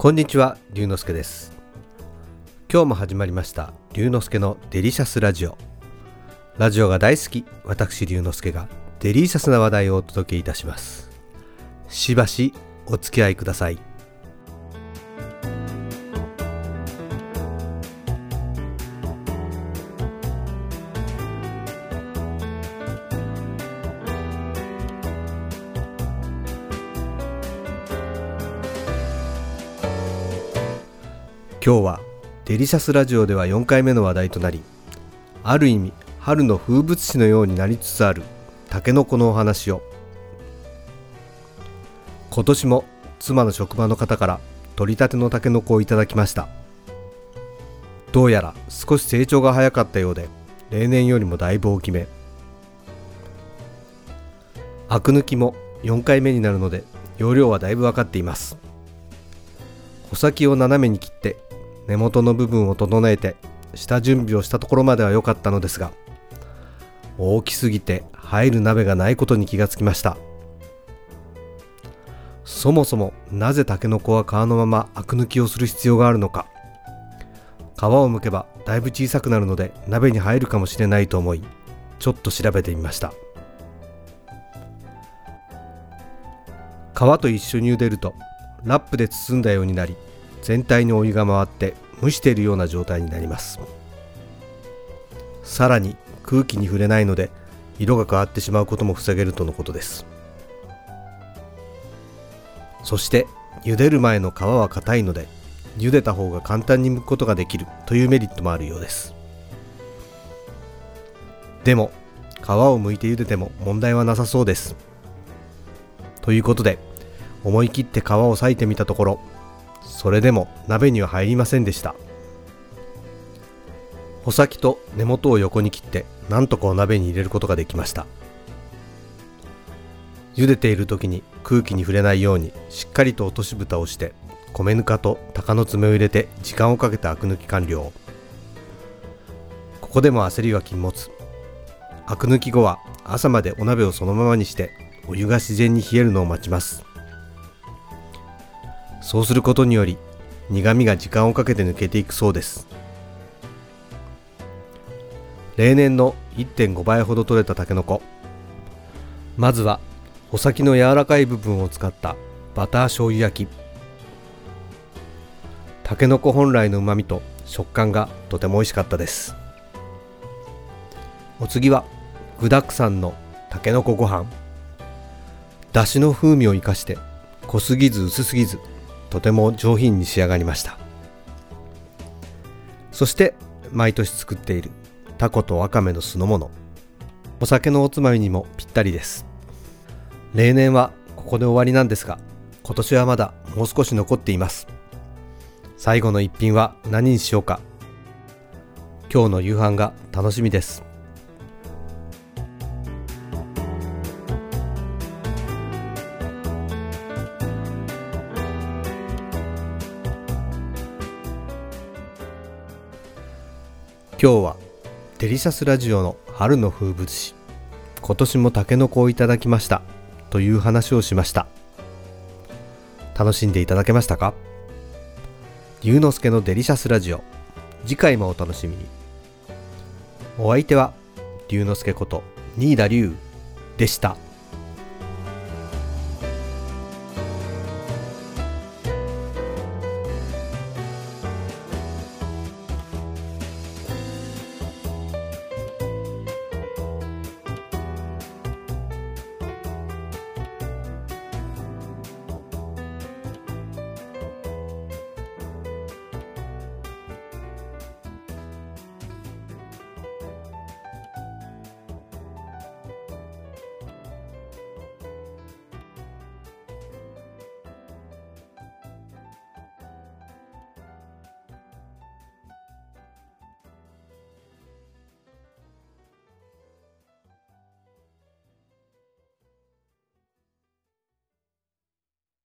こんにちは龍之介です。今日も始まりました龍之介のデリシャスラジオ。ラジオが大好き私龍之介がデリシャスな話題をお届けいたします。しばしお付き合いください。今日はデリシャスラジオでは4回目の話題となりある意味春の風物詩のようになりつつあるタケノコのお話を。今年も妻の職場の方から取り立てのタケノコをいただきました。どうやら少し成長が早かったようで例年よりもだいぶ大きめ。アク抜きも4回目になるので容量はだいぶ分かっています。穂先を斜めに切って根元の部分を整えて下準備をしたところまでは良かったのですが大きすぎて入る鍋がないことに気がつきました。そもそもなぜタケノコは皮のままアク抜きをする必要があるのか。皮を剥けばだいぶ小さくなるので鍋に入るかもしれないと思いちょっと調べてみました。皮と一緒に茹でるとラップで包んだようになり全体にお湯が回って蒸しているような状態になります。さらに空気に触れないので色が変わってしまうことも防げるとのことです。そして茹でる前の皮は硬いので茹でた方が簡単に剥くことができるというメリットもあるようです。でも皮を剥いて茹でても問題はなさそうです。ということで思い切って皮を裂いてみたところそれでも鍋には入りませんでした。穂先と根元を横に切ってなんとかお鍋に入れることができました。茹でている時に空気に触れないようにしっかりと落とし蓋をして米ぬかと鷹の爪を入れて時間をかけてアク抜き完了。ここでも焦りは禁物。アク抜き後は朝までお鍋をそのままにしてお湯が自然に冷えるのを待ちます。そうすることにより苦味が時間をかけて抜けていくそうです。例年の1.5倍ほど取れたたけのこまずは穂先の柔らかい部分を使ったバター醤油焼き。たけのこ本来のうまみと食感がとても美味しかったです。お次は具だくさんのたけのこご飯。だしの風味を生かして濃すぎず薄すぎずとても上品に仕上がりました。そして毎年作っているタコとわかめの酢の物。お酒のおつまみにもぴったりです。例年はここで終わりなんですが今年はまだもう少し残っています。最後の一品は何にしようか。今日の夕飯が楽しみです。今日はデリシャスラジオの春の風物詩今年もタケノコをいただきましたという話をしました。楽しんでいただけましたか？龍之介のデリシャスラジオ次回もお楽しみに。お相手は龍之介こと新田龍でした。